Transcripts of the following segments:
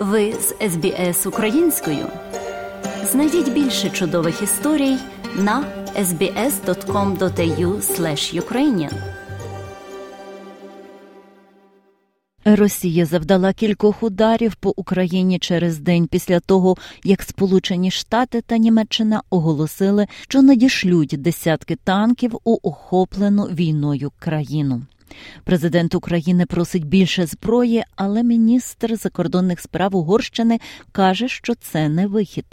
Ви з СБС українською. Знайдіть більше чудових історій на sbs.com.au ukrainian Росія завдала кількох ударів по Україні через день після того, як Сполучені Штати та Німеччина оголосили, що надішлють десятки танків у охоплену війною країну. Президент України просить більше зброї, але міністр закордонних справ Угорщини каже, що це не вихід.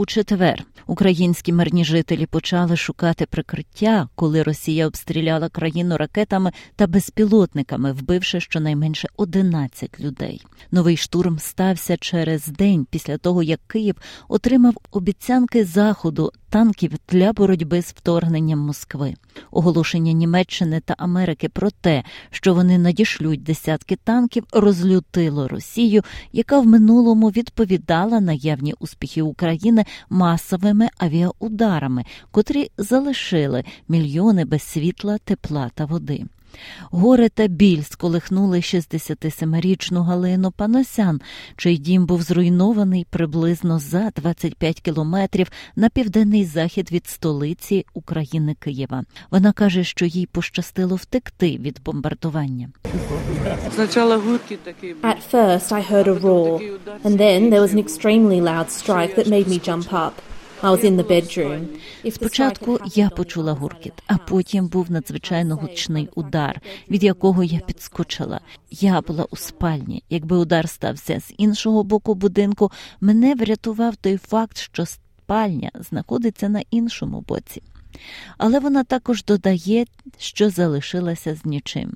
У четвер українські мирні жителі почали шукати прикриття, коли Росія обстріляла країну ракетами та безпілотниками, вбивши щонайменше 11 людей. Новий штурм стався через день після того, як Київ отримав обіцянки заходу танків для боротьби з вторгненням Москви. Оголошення Німеччини та Америки про те, що вони надішлють десятки танків, розлютило Росію, яка в минулому відповідала наявні успіхи України масовими авіаударами, котрі залишили мільйони без світла, тепла та води. Горе та біль сколихнули 67-річну Галину Паносян, чий дім був зруйнований приблизно за 25 кілометрів на південний захід від столиці України Києва. Вона каже, що їй пощастило втекти від бомбардування. At first I heard a roar, and then there was an extremely loud strike that made me jump up. Спочатку я почула гуркіт, а потім був надзвичайно гучний удар, від якого я підскочила. Я була у спальні. Якби удар стався з іншого боку будинку, мене врятував той факт, що спальня знаходиться на іншому боці. Але вона також додає, що залишилася з нічим.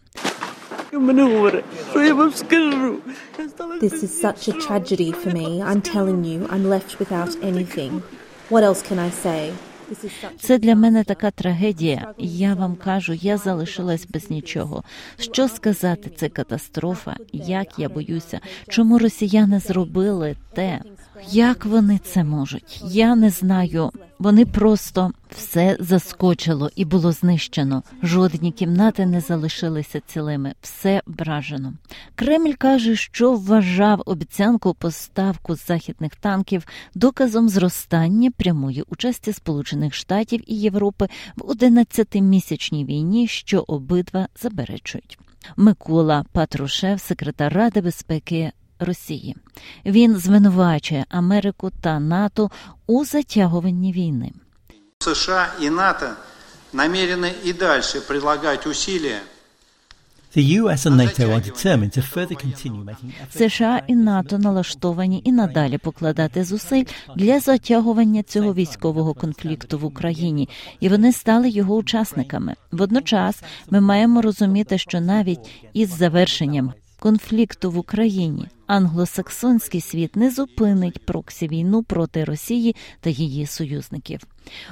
This is such a tragedy for me. I'm telling you, I'm left without anything. What else can I say? Це для мене така трагедія. Я вам кажу, я залишилась без нічого. Що сказати, це катастрофа. Як я боюся, чому росіяни зробили те? Як вони це можуть? Я не знаю. Вони просто все заскочило і було знищено. Жодні кімнати не залишилися цілими, все вражено. Кремль каже, що вважав обіцянку поставку західних танків доказом зростання прямої участі Сполучених Штатів і Європи в 11-місячній війні, що обидва заперечують. Микола Патрушев, секретар Ради безпеки Росії. Він звинувачує Америку та НАТО у затягуванні війни. США и НАТО намерены и дальше прилагать усилия The US and NATO are determined to further continue making efforts. США і НАТО налаштовані і надалі покладати зусиль для затягування цього військового конфлікту в Україні, і вони стали його учасниками. Водночас ми маємо розуміти, що навіть із завершенням конфлікту в Україні англосаксонський світ не зупинить проксі війну проти Росії та її союзників.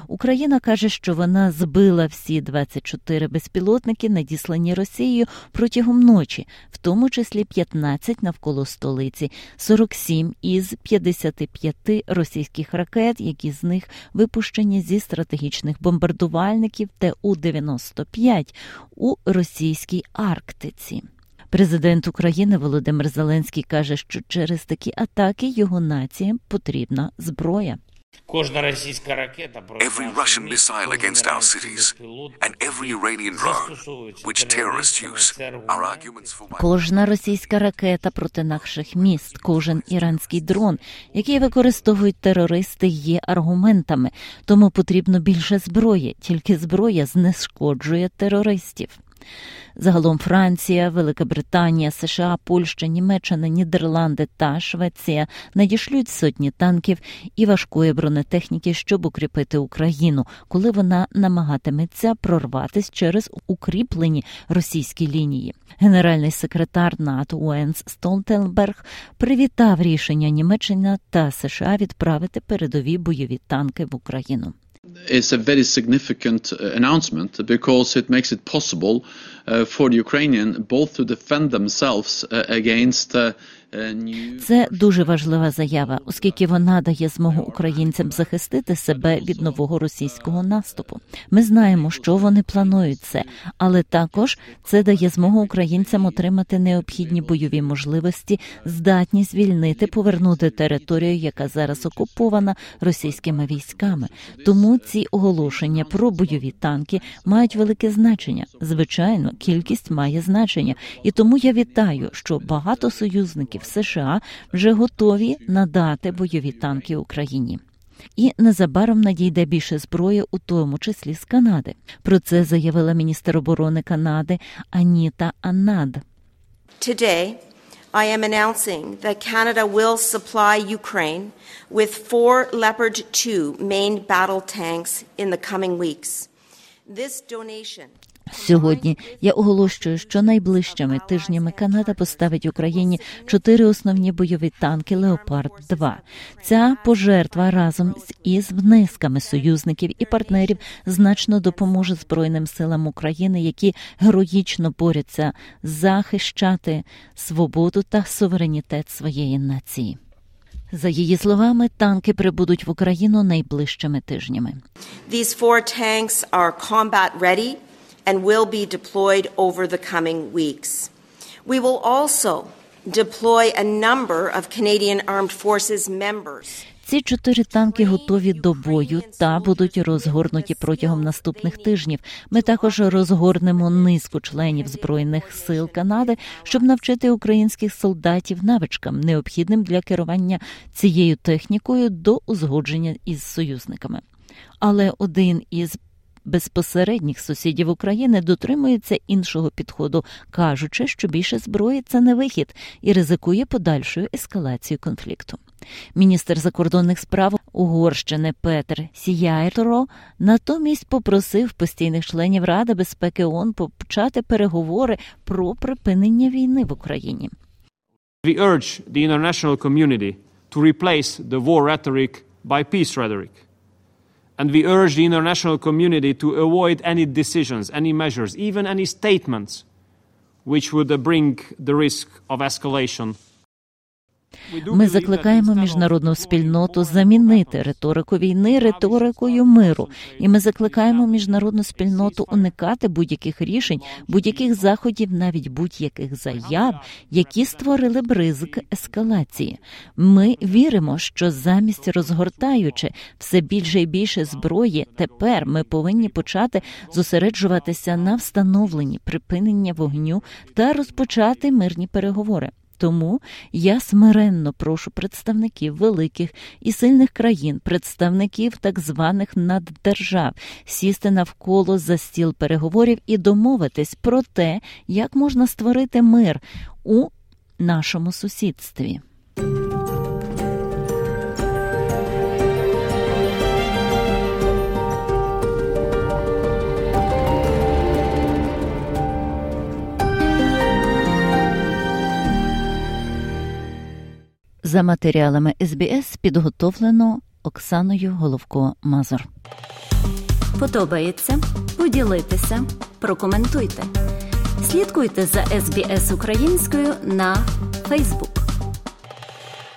Україна каже, що вона збила всі 24 безпілотники, надіслані Росією протягом ночі, в тому числі 15 навколо столиці, 47 із 55 російських ракет, які з них випущені зі стратегічних бомбардувальників ТУ-95 у російській Арктиці. Президент України Володимир Зеленський каже, що через такі атаки його націям потрібна зброя. Кожна російська ракета Every Russian missile against our cities and every Iranian drone which terrorists use are arguments for Кожна російська ракета проти наших міст, кожен іранський дрон, який використовують терористи, є аргументами. Тому потрібно більше зброї. Тільки зброя знешкоджує терористів. Загалом Франція, Велика Британія, США, Польща, Німеччина, Нідерланди та Швеція надішлють сотні танків і важкої бронетехніки, щоб укріпити Україну, коли вона намагатиметься прорватися через укріплені російські лінії. Генеральний секретар НАТО Уенс Столтенберг привітав рішення Німеччини та США відправити передові бойові танки в Україну. It's a very significant announcement because it makes it possible uh, for Ukrainian both to defend themselves against uh, це дуже важлива заява, оскільки вона дає змогу українцям захистити себе від нового російського наступу. Ми знаємо, що вони планують це, але також це дає змогу українцям отримати необхідні бойові можливості, здатні звільнити, повернути територію, яка зараз окупована російськими військами. Тому ці оголошення про бойові танки мають велике значення. Звичайно, кількість має значення, і тому я вітаю, що багато союзників союзників США вже готові надати бойові танки Україні. І незабаром надійде більше зброї, у тому числі з Канади. Про це заявила міністр оборони Канади Аніта Аннад. Today, I am announcing that Canada will supply Ukraine with four Leopard 2 main battle tanks in the coming weeks. Сьогодні я оголошую, що найближчими тижнями Канада поставить Україні чотири основні бойові танки Леопард 2 Ця пожертва разом із внесками союзників і партнерів значно допоможе Збройним силам України, які героїчно борються захищати свободу та суверенітет своєї нації. За її словами, танки прибудуть в Україну найближчими тижнями. These four tanks are combat ready – and will be deployed over the coming weeks. We will also deploy a number of Canadian Armed Forces members. Ці чотири танки готові до бою та будуть розгорнуті протягом наступних тижнів. Ми також розгорнемо низку членів збройних сил Канади, щоб навчити українських солдатів навичкам, необхідним для керування цією технікою до узгодження із союзниками. Але один із безпосередніх сусідів України дотримується іншого підходу, кажучи, що більше зброї це не вихід і ризикує подальшою ескалацією конфлікту. Міністр закордонних справ Угорщини Петр Сіяйро натомість попросив постійних членів Ради безпеки ООН почати переговори про припинення війни в Україні. We urge the international community to replace the war rhetoric by peace rhetoric. And we urge the international community to avoid any decisions, any measures, even any statements which would bring the risk of escalation Ми закликаємо міжнародну спільноту замінити риторику війни риторикою миру, і ми закликаємо міжнародну спільноту уникати будь-яких рішень, будь-яких заходів, навіть будь-яких заяв, які створили б ризик ескалації. Ми віримо, що замість розгортаючи все більше і більше зброї, тепер ми повинні почати зосереджуватися на встановленні припинення вогню та розпочати мирні переговори. Тому я смиренно прошу представників великих і сильних країн, представників так званих наддержав, сісти навколо за стіл переговорів і домовитись про те, як можна створити мир у нашому сусідстві. За матеріалами СБС підготовлено Оксаною Головко Мазур. Подобається поділитися, прокоментуйте. Слідкуйте за СБС українською на Фейсбук.